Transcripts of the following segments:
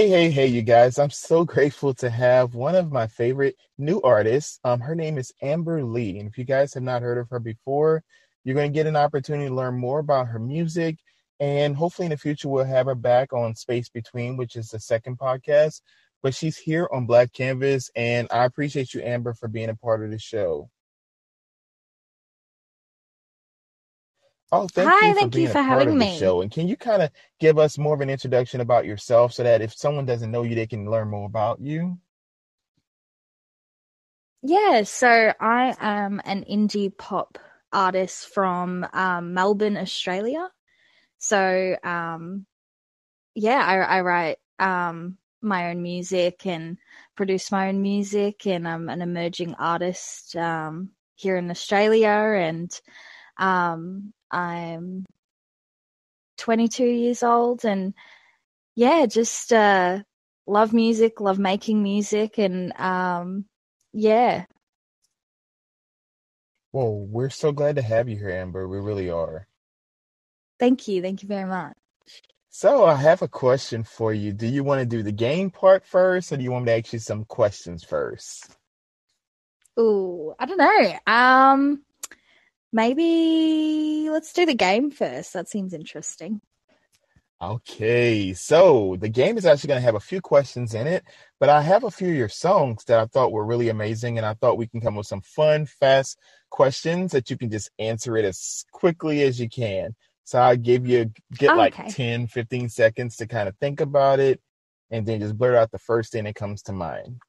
Hey, hey, hey, you guys. I'm so grateful to have one of my favorite new artists. Um, her name is Amber Lee. And if you guys have not heard of her before, you're going to get an opportunity to learn more about her music. And hopefully in the future, we'll have her back on Space Between, which is the second podcast. But she's here on Black Canvas. And I appreciate you, Amber, for being a part of the show. Oh, thank Hi, you for thank you being a for having me. show. And can you kind of give us more of an introduction about yourself so that if someone doesn't know you, they can learn more about you? Yeah, so I am an indie pop artist from um, Melbourne, Australia. So um, yeah, I, I write um, my own music and produce my own music, and I'm an emerging artist um, here in Australia, and um, I'm 22 years old, and yeah, just uh, love music, love making music, and um, yeah, Well, we're so glad to have you here, Amber. We really are. thank you, thank you very much. So I have a question for you. Do you want to do the game part first, or do you want me to ask you some questions first? Ooh, I don't know. Um, maybe let's do the game first. That seems interesting. Okay, so the game is actually going to have a few questions in it, but I have a few of your songs that I thought were really amazing, and I thought we can come up with some fun, fast questions that you can just answer it as quickly as you can. So I give you get Oh, like okay. 10, 15 seconds to kind of think about it, and then just blurt out the first thing that comes to mind.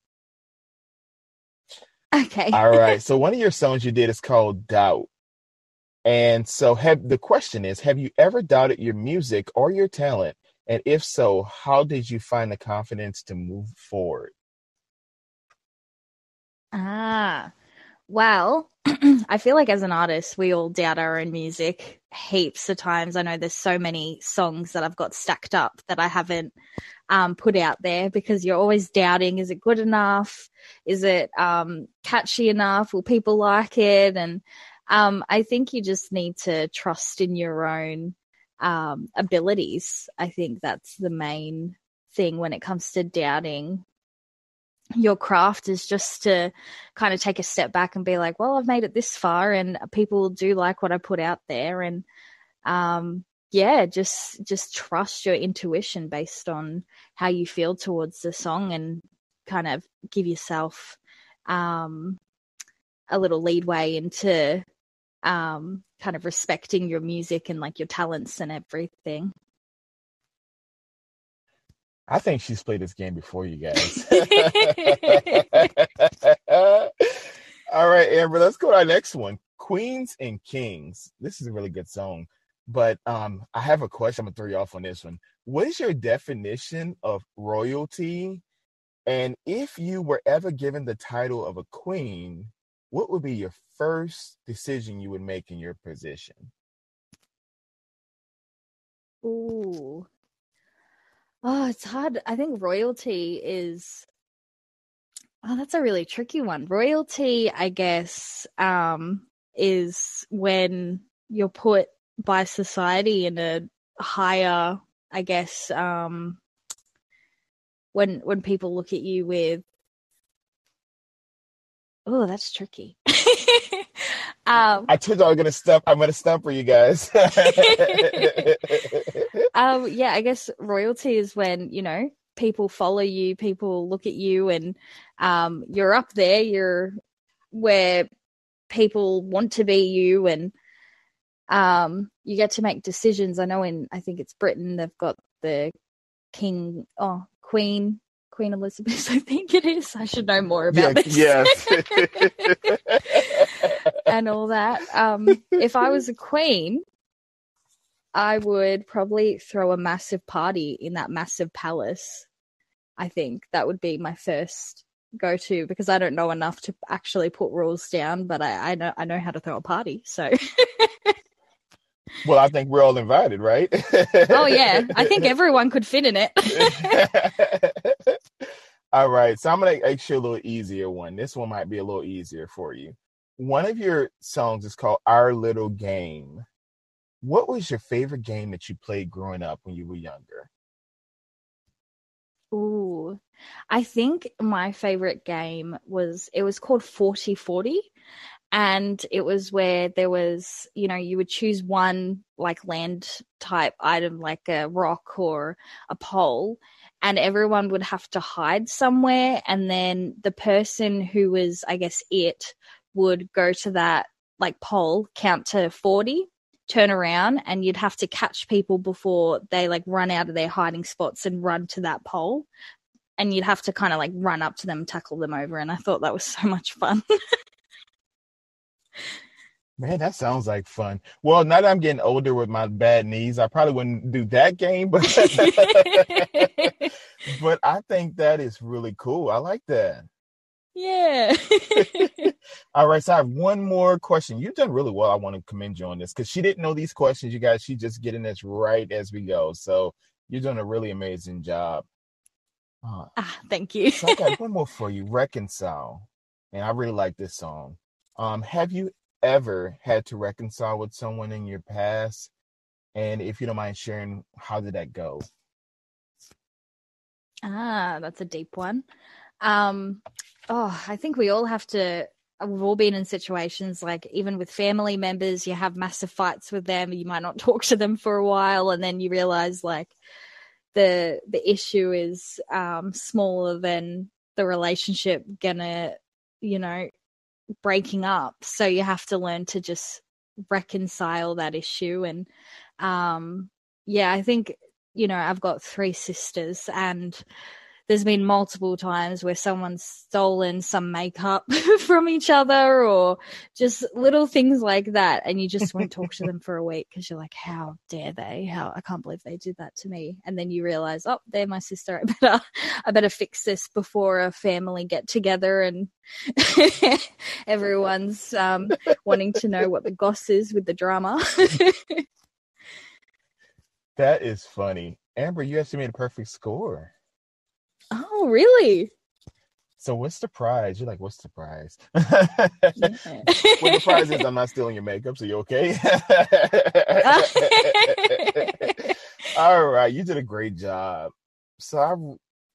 Okay. All right, so one of your songs you did is called Doubt. And so have the question is, have you ever doubted your music or your talent? And if so, how did you find the confidence to move forward? Ah, well, I feel like as an artist, we all doubt our own music heaps of times. I know there's so many songs that I've got stacked up that I haven't um, put out there because you're always doubting, is it good enough? Is it um, catchy enough? Will people like it? And um, I think you just need to trust in your own um, abilities. I think that's the main thing when it comes to doubting your craft is just to kind of take a step back and be like, well, I've made it this far and people do like what I put out there. And, um, yeah, just, just trust your intuition based on how you feel towards the song and kind of give yourself, um, a little leadway into, um, kind of respecting your music and like your talents and everything. I think she's played this game before, you guys. All right, Amber, let's go to our next one. Queens and Kings. This is a really good song. But um, I have a question. I'm gonna throw you off on this one. What is your definition of royalty? And if you were ever given the title of a queen, what would be your first decision you would make in your position? Ooh. Oh, it's hard. I think royalty is oh, that's a really tricky one. Royalty, I guess, um, is when you're put by society in a higher, I guess, um, when when people look at you with oh, that's tricky. um, I told you I was gonna stump. I'm gonna stump for you guys. um, yeah, I guess royalty is when, you know, people follow you, people look at you and um you're up there, you're where people want to be you and um you get to make decisions. I know in I think it's Britain they've got the king oh Queen Queen Elizabeth, I think it is. I should know more yeah, about this. yes. and all that. Um if I was a queen, I would probably throw a massive party in that massive palace. I think that would be my first go to because I don't know enough to actually put rules down, but I, I know I know how to throw a party. So well, I think we're all invited, right? Oh yeah. I think everyone could fit in it. All right, so I'm gonna ask you a little easier one. This one might be a little easier for you. One of your songs is called Our Little Game. What was your favorite game that you played growing up when you were younger? Ooh. I think my favorite game was it was called 4040 and it was where there was, you know, you would choose one like land type item like a rock or a pole and everyone would have to hide somewhere and then the person who was I guess it would go to that like pole, count to 40 turn around and you'd have to catch people before they like run out of their hiding spots and run to that pole and you'd have to kind of like run up to them tackle them over and i thought that was so much fun Man, that sounds like fun. Well, now that I'm getting older with my bad knees, I probably wouldn't do that game, but but I think that is really cool. I like that. Yeah. All right, so I have one more question. You've done really well. I want to commend you on this because she didn't know these questions, you guys. She's just getting this right as we go. So you're doing a really amazing job. Uh, ah, thank you. so I got one more for you. Reconcile, and I really like this song. Um, have you ever had to reconcile with someone in your past? And if you don't mind sharing, how did that go? Ah, that's a deep one. Um, oh, I think we all have to. We've all been in situations like even with family members, you have massive fights with them. You might not talk to them for a while, and then you realize like the the issue is um, smaller than the relationship gonna, you know, breaking up. So you have to learn to just reconcile that issue. And um, yeah, I think you know I've got three sisters, and there's been multiple times where someone's stolen some makeup from each other or just little things like that and you just won't talk to them for a week because you're like how dare they? How i can't believe they did that to me. And then you realize oh they're my sister. I better i better fix this before a family get together and everyone's um, wanting to know what the goss is with the drama. That is funny. Amber you actually made a perfect score Oh, really? So what's the prize? You're like, what's the prize? well, the prize is I'm not stealing your makeup, so you okay? All right, you did a great job. So I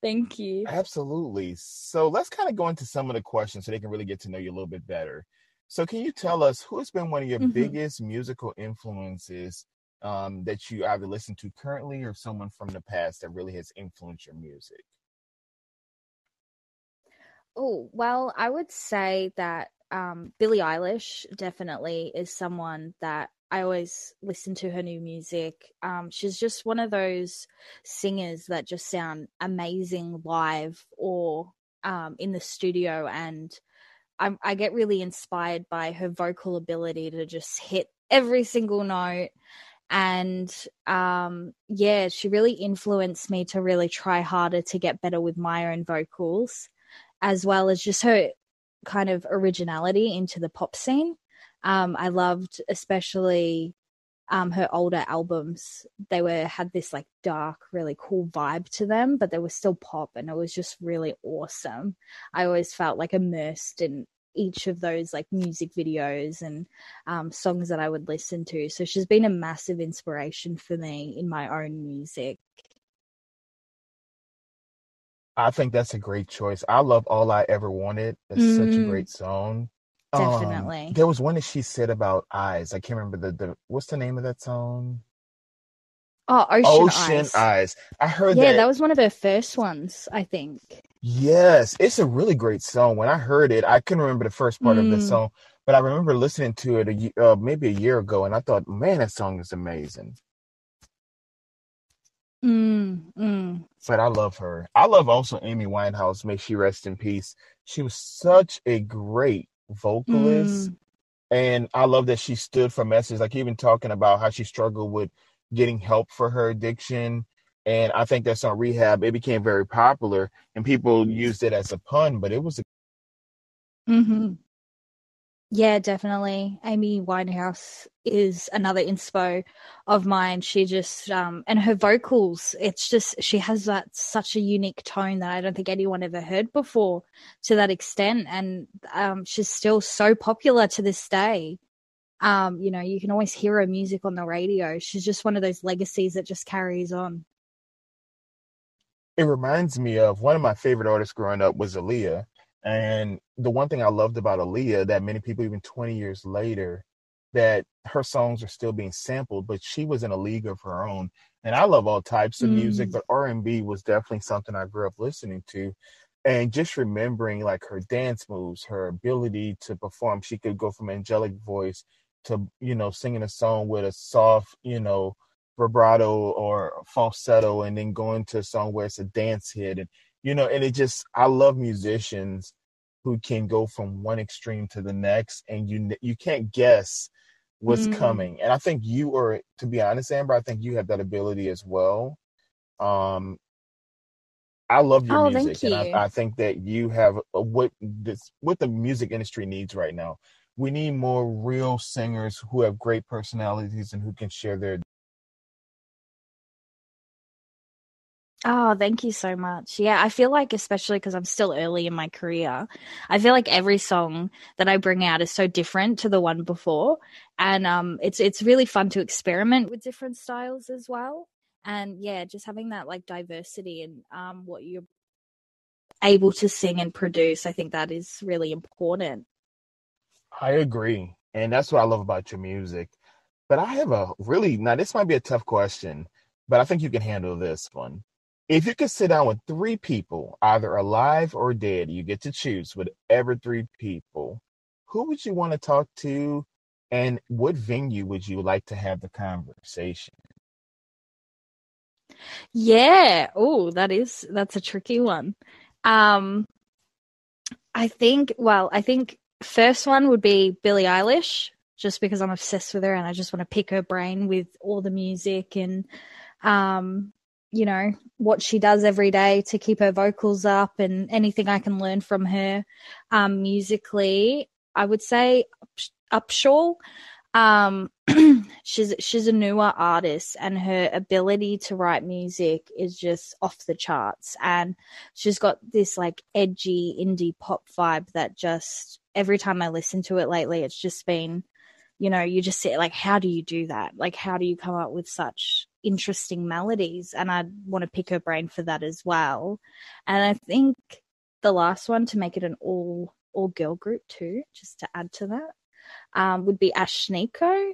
thank you. Absolutely. So let's kind of go into some of the questions so they can really get to know you a little bit better. So can you tell us who has been one of your mm-hmm. biggest musical influences um, that you either listen to currently or someone from the past that really has influenced your music? Oh, well, I would say that um, Billie Eilish definitely is someone that I always listen to her new music. Um, she's just one of those singers that just sound amazing live or um, in the studio, and I, I get really inspired by her vocal ability to just hit every single note. And um, yeah, she really influenced me to really try harder to get better with my own vocals as well as just her kind of originality into the pop scene. Um, I loved especially um, her older albums. They were had this like dark, really cool vibe to them, but they were still pop, and it was just really awesome. I always felt like immersed in each of those like music videos and um, songs that I would listen to. So she's been a massive inspiration for me in my own music. I think that's a great choice. I love All I Ever Wanted. It's mm, such a mm. great song. Um, Definitely. Um, there was one that she said about eyes. I can't remember the, the what's the name of that song? Oh, Ocean, Ocean eyes. eyes. I heard yeah, that. Yeah, that was one of her first ones, I think. Yes, it's a really great song. When I heard it, I couldn't remember the first part mm. of the mm. song, but I remember listening to it a, uh, maybe a year ago, and I thought, man, that song is amazing. Mm, mm. But I love her. I love also Amy Winehouse. May she rest in peace. She was such a great vocalist. Mm. And I love that she stood for messages, like even talking about how she struggled with getting help for her addiction. And I think that's on Rehab, it became very popular and people used it as a pun, but it was a mm-hmm. Yeah, definitely. Amy Winehouse is another inspo of mine. She just um and her vocals, it's just she has that such a unique tone that I don't think anyone ever heard before to that extent and um she's still so popular to this day. Um you know, you can always hear her music on the radio. She's just one of those legacies that just carries on. it reminds me of one of my favorite artists growing up was Aaliyah. And the one thing I loved about Aaliyah that many people, even 20 years later, that her songs are still being sampled, but she was in a league of her own. And I love all types of mm. music, but R&B was definitely something I grew up listening to. And just remembering like her dance moves, her ability to perform, she could go from angelic voice to, you know, singing a song with a soft, you know, vibrato or falsetto and then going to a song where it's a dance hit and you know and it just i love musicians who can go from one extreme to the next and you you can't guess what's mm. coming. And i think you are to be honest amber i think you have that ability as well. Um i love your oh, music and I, I, think that you have a, what this what the music industry needs right now. We need more real singers who have great personalities and who can share their Oh, thank you so much. Yeah, I feel like, especially because I'm still early in my career, I feel like every song that I bring out is so different to the one before, and um, it's it's really fun to experiment with different styles as well. And yeah, just having that like diversity and um, what you're able to sing and produce, I think that is really important. I agree, and that's what I love about your music. But I have a really now. This might be a tough question, but I think you can handle this one if you could sit down with three people, either alive or dead, you get to choose whatever three people. Who would you want to talk to, and what venue would you like to have the conversation? Yeah. Oh, that is that's a tricky one. Um, I think. Well, I think first one would be Billie Eilish, just because I'm obsessed with her and I just want to pick her brain with all the music and um you know, what she does every day to keep her vocals up and anything I can learn from her um, musically. I would say UPSAHL. Um, she's she's a newer artist, and her ability to write music is just off the charts. And she's got this like edgy indie pop vibe that just every time I listen to it lately, it's just been, you know, you just say like, how do you do that? Like, how do you come up with such interesting melodies and I'd want to pick her brain for that as well. And I think the last one to make it an all all girl group too, just to add to that, um, would be Ashnikko.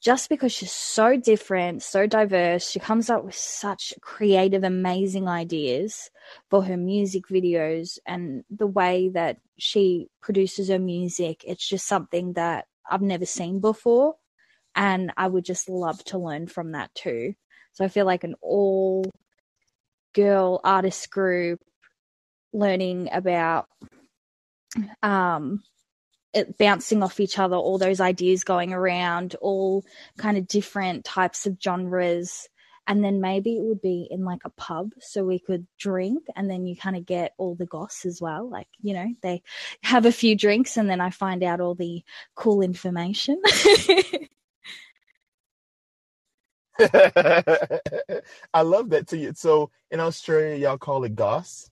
Just because she's so different, so diverse, she comes up with such creative, amazing ideas for her music videos and the way that she produces her music. It's just something that I've never seen before and I would just love to learn from that too. So I feel like an all girl artist group learning about um it bouncing off each other, all those ideas going around, all kind of different types of genres. And then maybe it would be in like a pub so we could drink and then you kind of get all the goss as well. Like, you know, they have a few drinks and then I find out all the cool information. I love that to you. So in Australia, y'all call it goss.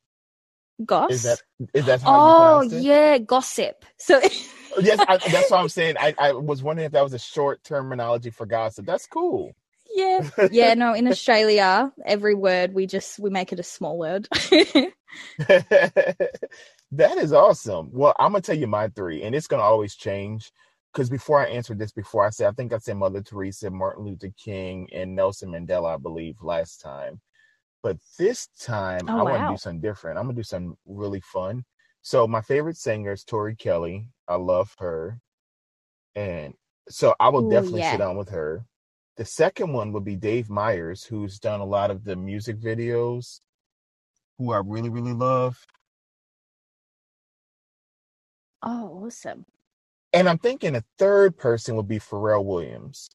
Goss. Is that is that how oh, yeah, gossip. So oh, yes, I, that's what I'm saying. I, I was wondering if that was a short terminology for gossip. That's cool. Yeah, yeah. No, in Australia, every word we just we make it a small word. that is awesome. Well, I'm gonna tell you my three, and it's gonna always change because before I answered this, before I said, I think I said Mother Teresa, Martin Luther King, and Nelson Mandela, I believe, last time. But this time, oh, I wow. want to do something different. I'm going to do something really fun. So, my favorite singer is Tori Kelly. I love her. And so, I will Ooh, definitely yeah. sit down with her. The second one would be Dave Meyers, who's done a lot of the music videos, who I really, really love. Oh, awesome. And I'm thinking a third person would be Pharrell Williams.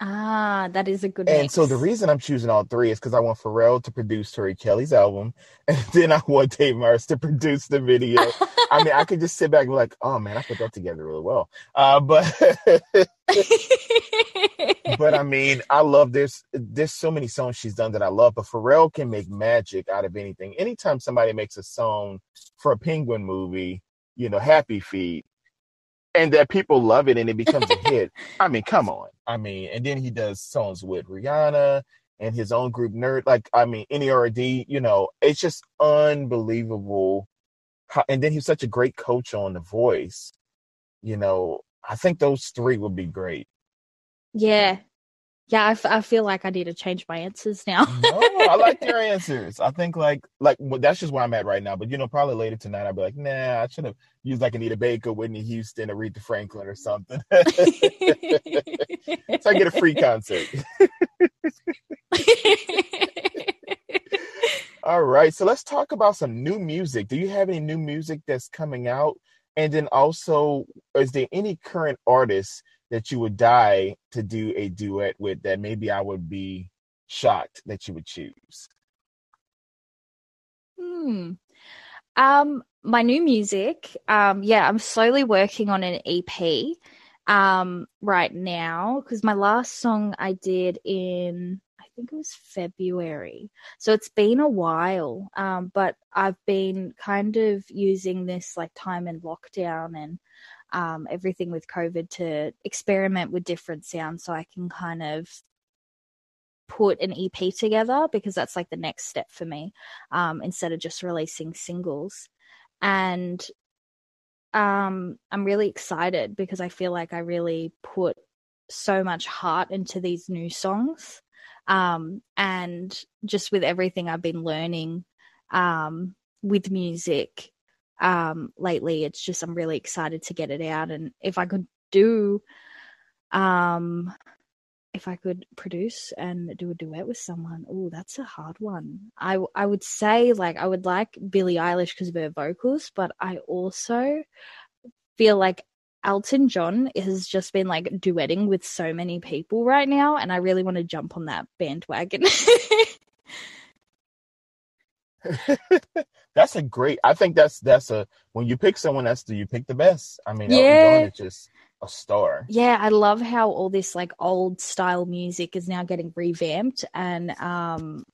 Ah, that is a good. And mix. so the reason I'm choosing all three is because I want Pharrell to produce Tori Kelly's album, and then I want Dave Meyers to produce the video. I mean, I could just sit back and be like, "Oh man, I put that together really well." Uh, but, but I mean, I love there's there's so many songs she's done that I love, but Pharrell can make magic out of anything. Anytime somebody makes a song for a Penguin movie, you know, Happy Feet, and that people love it and it becomes a hit. I mean, come on. I mean, and then he does songs with Rihanna. and his own group Nerd. Like I mean, NERD. You know, it's just unbelievable. How, and then he's such a great coach on The Voice. You know, I think those three would be great. Yeah. Yeah, I, f- I feel like I need to change my answers now. no, I like your answers. I think like like well, that's just where I'm at right now. But you know, probably later tonight I'll be like, nah, I should have used like Anita Baker, Whitney Houston, Aretha Franklin, or something. so I get a free concert. All right, so let's talk about some new music. Do you have any new music that's coming out? And then also, is there any current artists that you would die to do a duet with that maybe I would be shocked that you would choose? Hmm. Um, my new music. Um, yeah, I'm slowly working on an EP. Um, right now because my last song I did in I think it was February. So it's been a while. Um, but I've been kind of using this like time in lockdown and um, everything with COVID to experiment with different sounds so I can kind of put an EP together because that's like the next step for me um, instead of just releasing singles. And um, I'm really excited because I feel like I really put so much heart into these new songs. Um, and just with everything I've been learning um, with music um, lately, it's just I'm really excited to get it out. And if I could do, um, if I could produce and do a duet with someone, oh, that's a hard one. I I would say like I would like Billie Eilish because of her vocals, but I also feel like Elton John has just been like duetting with so many people right now, and I really want to jump on that bandwagon. that's a great. I think that's that's a when you pick someone, that's the you pick the best. I mean, Yeah. Elton John just a star. yeah, I love how all this like old style music is now getting revamped and um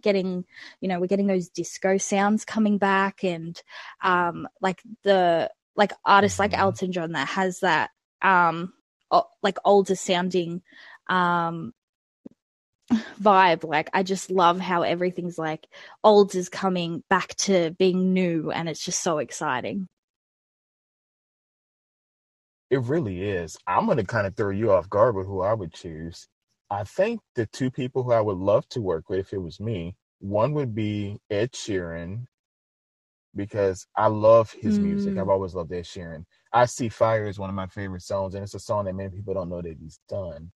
getting you know we're getting those disco sounds coming back and um like the like artists like Mhm. Elton John that has that um o- like older sounding um vibe like I just love how everything's like old is coming back to being new and it's just so exciting It really is. I'm gonna kind of throw you off guard with who I would choose. I think the two people who I would love to work with if it was me, one would be Ed Sheeran because I love his music. Mm. I've always loved Ed Sheeran. I See Fire is one of my favorite songs, and it's a song that many people don't know that he's done.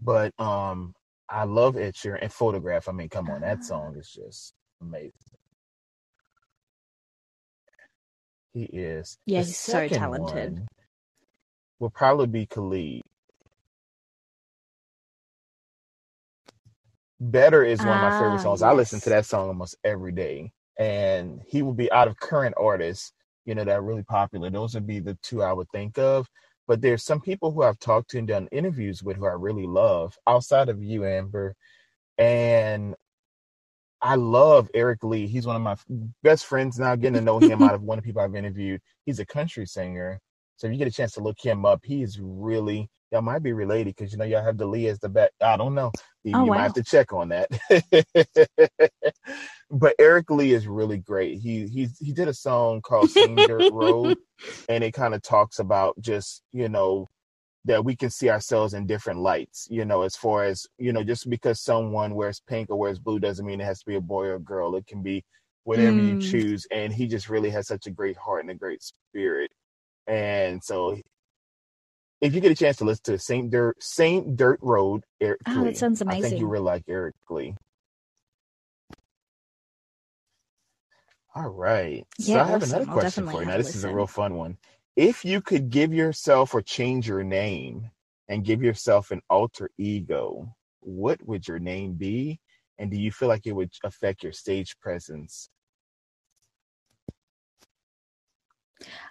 But um, I love Ed Sheeran and Photograph. I mean, come on, that song is just amazing. He is. Yeah, The he's so talented. Will probably be Khalid. Better is one of my favorite Ah, songs. I listen to that song almost every day. And he will be out of current artists, you know, that are really popular. Those would be the two I would think of. But there's some people who I've talked to and done interviews with who I really love outside of you, Amber. And I love Eric Lee. He's one of my best friends now, getting to know him out of one of the people I've interviewed. He's a country singer. So if you get a chance to look him up, he's really y'all might be related because you know y'all have the Lee as the back. I don't know. You, Oh, you might have to check on that. but Eric Lee is really great. He he's he did a song called Sing Dirt Road, and it kind of talks about just you know that we can see ourselves in different lights. You know, as far as you know, just because someone wears pink or wears blue doesn't mean it has to be a boy or a girl. It can be whatever you Mm. choose. And he just really has such a great heart and a great spirit. And so, if you get a chance to listen to Saint Dirt Saint Dirt Road, Eric Oh, Lee, that sounds amazing. I think you really like Eric Lee. All right. So I have awesome. another question for you. Now, this is a real fun one. If you could give yourself or change your name and give yourself an alter ego, what would your name be? And do you feel like it would affect your stage presence?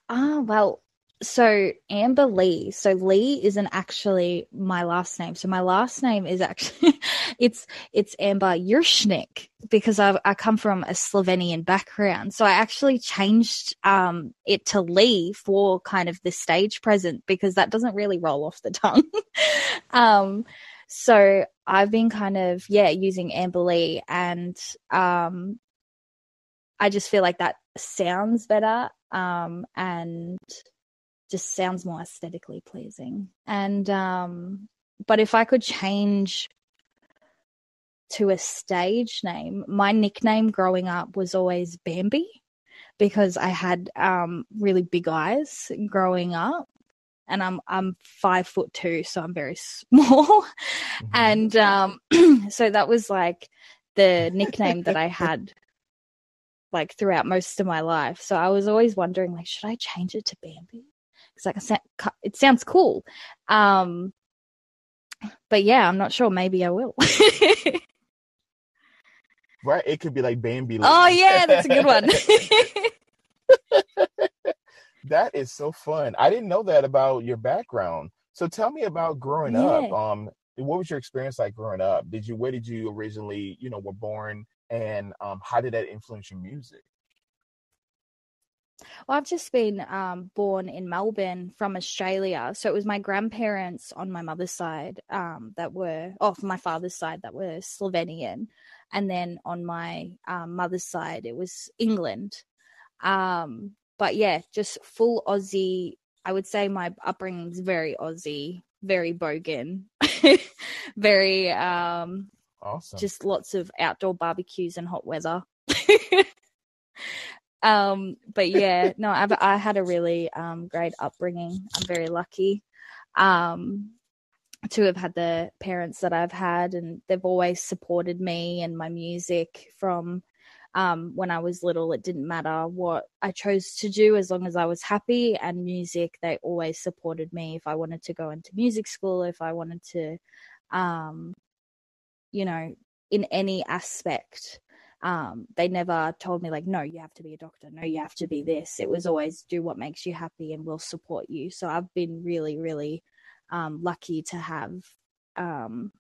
Ah, well, so Amber Lee. So Lee isn't actually my last name. So my last name is actually it's it's Amber Yurshnik because I I come from a Slovenian background. So I actually changed um it to Lee for kind of the stage present because that doesn't really roll off the tongue. um so I've been kind of yeah using Amber Lee, and um, I just feel like that sounds better um, and just sounds more aesthetically pleasing. And um, but if I could change to a stage name, my nickname growing up was always Bambi because I had um, really big eyes growing up and I'm I'm five foot two, so I'm very small. Mm-hmm. And um, so that was like the nickname that I had like throughout most of my life. So I was always wondering, like, should I change it to Bambi? Because like it sounds cool. Um, but yeah, I'm not sure. Maybe I will. right? It could be like Bambi. Oh yeah, that's a good one. that is so fun. I didn't know that about your background. So tell me about growing yeah. up. Um, what was your experience like growing up? Did you where did you originally, you know, were born and um, how did that influence your music? Well, I've just been um, born in Melbourne from Australia. So it was my grandparents on my mother's side um, that were, off oh, my father's side, that were Slovenian. And then on my um, mother's side, it was England. Um, but yeah, just full Aussie. I would say my upbringing is very Aussie, very bogan, very um, awesome. Just lots of outdoor barbecues and hot weather. um, but yeah, no, I've I had a really um great upbringing. I'm very lucky. Um, to have had the parents that I've had, and they've always supported me and my music from um, when I was little, it didn't matter what I chose to do as long as I was happy. And music, they always supported me if I wanted to go into music school, if I wanted to, um, you know, in any aspect. Um, they never told me like, no, you have to be a doctor. No, you have to be this. It was always do what makes you happy and we'll support you. So I've been really, really um, lucky to have um,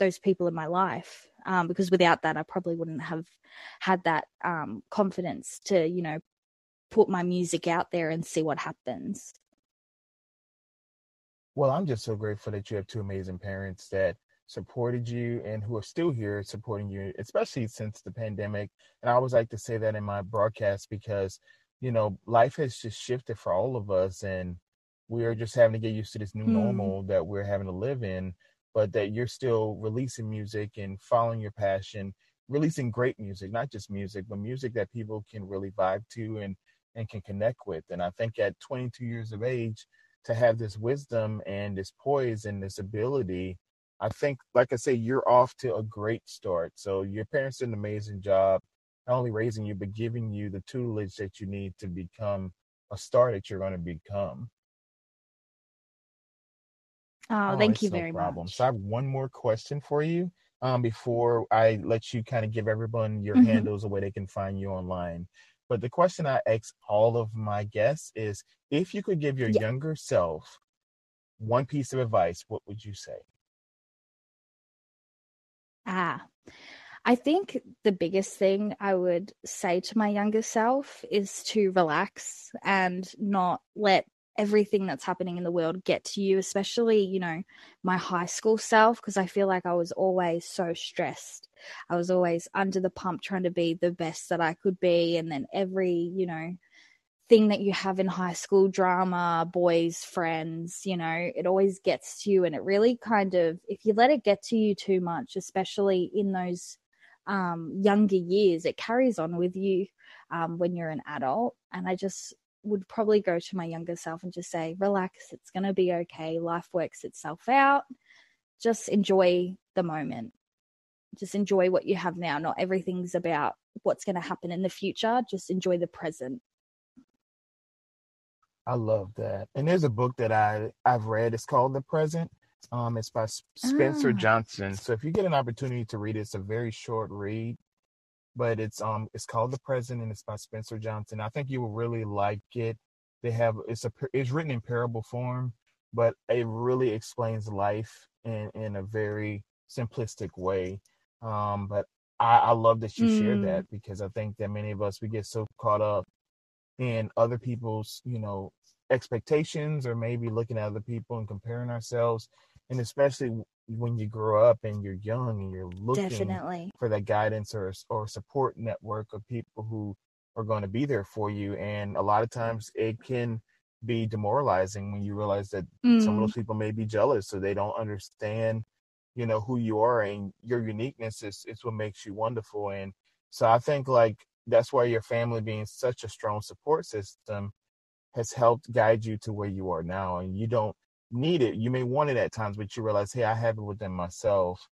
those people in my life um, because without that, I probably wouldn't have had that um, confidence to, you know, put my music out there and see what happens. Well, I'm just so grateful that you have two amazing parents that supported you and who are still here supporting you, especially since the pandemic. And I always like to say that in my broadcast because, you know, life has just shifted for all of us and we are just having to get used to this new mm. normal that we're having to live in but that you're still releasing music and following your passion, releasing great music, not just music, but music that people can really vibe to and and can connect with. And I think at 22 years of age, to have this wisdom and this poise and this ability, I think, like I say, you're off to a great start. So your parents did an amazing job, not only raising you, but giving you the tutelage that you need to become a star that you're going to become. Oh, oh thank you no very problem. much. So I have one more question for you um, before I let you kind of give everyone your mm-hmm. handles or where they can find you online. But the question I ask all of my guests is if you could give your yeah. younger self one piece of advice, what would you say? Ah, I think the biggest thing I would say to my younger self is to relax and not let everything that's happening in the world get to you, especially, you know, my high school self, because I feel like I was always so stressed. I was always under the pump trying to be the best that I could be. And then every, you know, thing that you have in high school drama, boys, friends, you know, it always gets to you. And it really kind of, if you let it get to you too much, especially in those um, younger years, it carries on with you um, when you're an adult. And I just would probably go to my younger self and just say, relax, it's going to be okay. Life works itself out. Just enjoy the moment. Just enjoy what you have now. Not everything's about what's going to happen in the future. Just enjoy the present. I love that. And there's a book that I I've read. It's called The Present. Um, it's by Spencer ah. Johnson. So if you get an opportunity to read it, it's a very short read but it's um it's called The Present and it's by Spencer Johnson. I think you will really like it. They have it's a it's written in parable form, but it really explains life in in a very simplistic way. Um, but I, I love that you mm. share that because I think that many of us we get so caught up in other people's you know expectations or maybe looking at other people and comparing ourselves and especially when you grow up and you're young and you're looking Definitely. for that guidance or or support network of people who are going to be there for you and a lot of times it can be demoralizing when you realize that mm. some of those mm. people may be jealous so they don't understand you know who you are and your uniqueness is, is what makes you wonderful and so i think like that's why your family being such a strong support system has helped guide you to where you are now and you don't need it. You may want it at times but you realize hey i have it within myself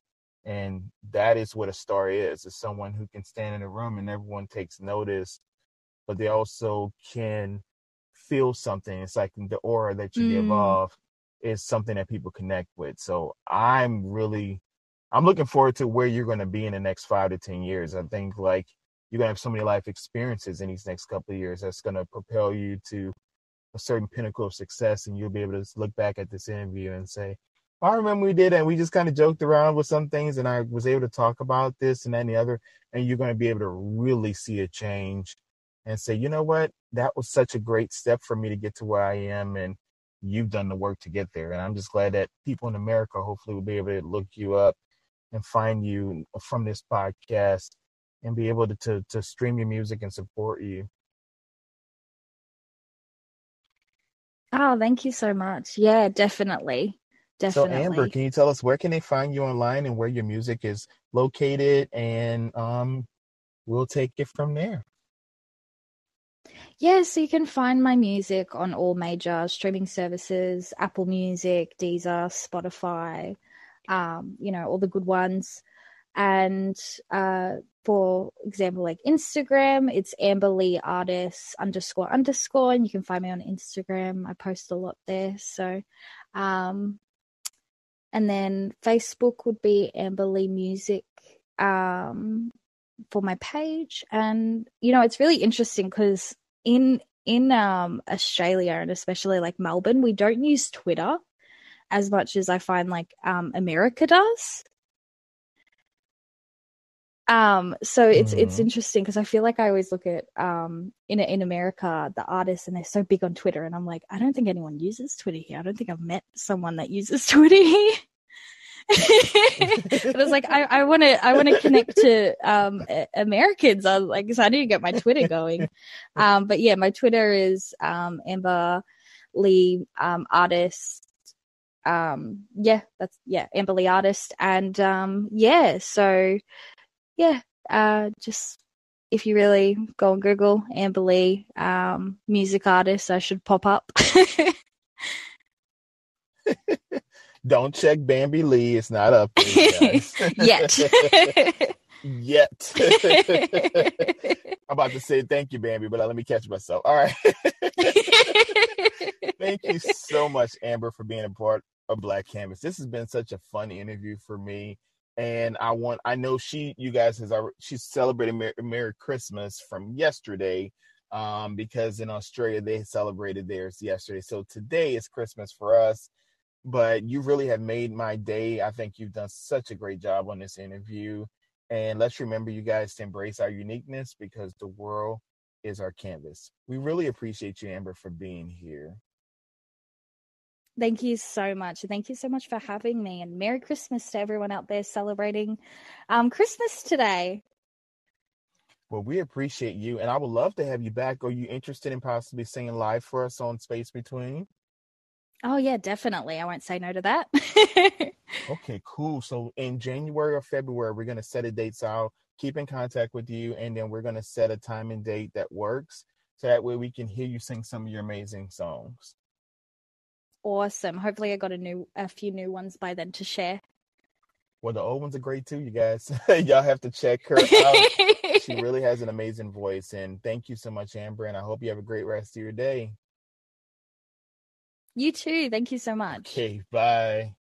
and that is what a star is is someone who can stand in a room and everyone takes notice but they also can feel something. It's like the aura that you mm. give off is something that people connect with. So i'm really i'm looking forward to where you're going to be in the next five to ten years. I think like you're going to have so many life experiences in these next couple of years that's going to propel you to a certain pinnacle of success and you'll be able to look back at this interview and say I remember we did and we just kind of joked around with some things and I was able to talk about this and the other and you're going to be able to really see a change and say, you know what, that was such a great step for me to get to where I am and you've done the work to get there. And I'm just glad that people in America hopefully will be able to look you up and find you from this podcast and be able to, to, to stream your music and support you. Oh, thank you so much. Yeah, definitely. Definitely. So Amber, can you tell us where can they find you online and where your music is located and um we'll take it from there. Yeah, so you can find my music on all major streaming services, Apple Music, Deezer, Spotify, um, you know, all the good ones. And uh, for example, like Instagram, it's Amber Lee Artist underscore underscore, and you can find me on Instagram. I post a lot there. So, um, and then Facebook would be Amber Lee Music um, for my page. And you know, it's really interesting because in in um, Australia and especially like Melbourne, we don't use Twitter as much as I find like um, America does. Um, so it's mm. it's interesting because I feel like I always look at um in in America the artists and they're so big on Twitter and I'm like I don't think anyone uses Twitter here. I don't think I've met someone that uses Twitter here. but I was like, I want to, I want to connect to um, Americans. I was like, so I need to get my Twitter going. Um, but yeah, my Twitter is um, Amber Lee um, Artist. Um, yeah, that's yeah, Amber Lee Artist, and um, yeah, so yeah, uh, just if you really go on Google Amber Lee um, music artist, I should pop up. Don't check Bambi Lee; it's not up there, yet. yet. I'm about to say thank you, Bambi, but let me catch myself. All right. thank you so much, Amber, for being a part of Black Canvas. This has been such a fun interview for me and I want I know she you guys has she's celebrating Merry, Merry Christmas from yesterday um because in Australia they celebrated theirs yesterday. So today is Christmas for us. But you really have made my day. I think you've done such a great job on this interview. And let's remember you guys to embrace our uniqueness because the world is our canvas. We really appreciate you, Amber, for being here. Thank you so much. Thank you so much for having me. And Merry Christmas to everyone out there celebrating um, Christmas today. Well, we appreciate you. And I would love to have you back. Are you interested in possibly singing live for us on Space Between? Oh, yeah, definitely. I won't say no to that. okay, cool. So in January or February, we're going to set a date. So I'll keep in contact with you. And then we're going to set a time and date that works. So that way we can hear you sing some of your amazing songs awesome. Hopefully, I got a new a few new ones by then to share. Well, the old ones are great too, you guys. Y'all have to check her out. she really has an amazing voice. And thank you so much, Amber. And I hope you have a great rest of your day. You too. Thank you so much. Okay, bye.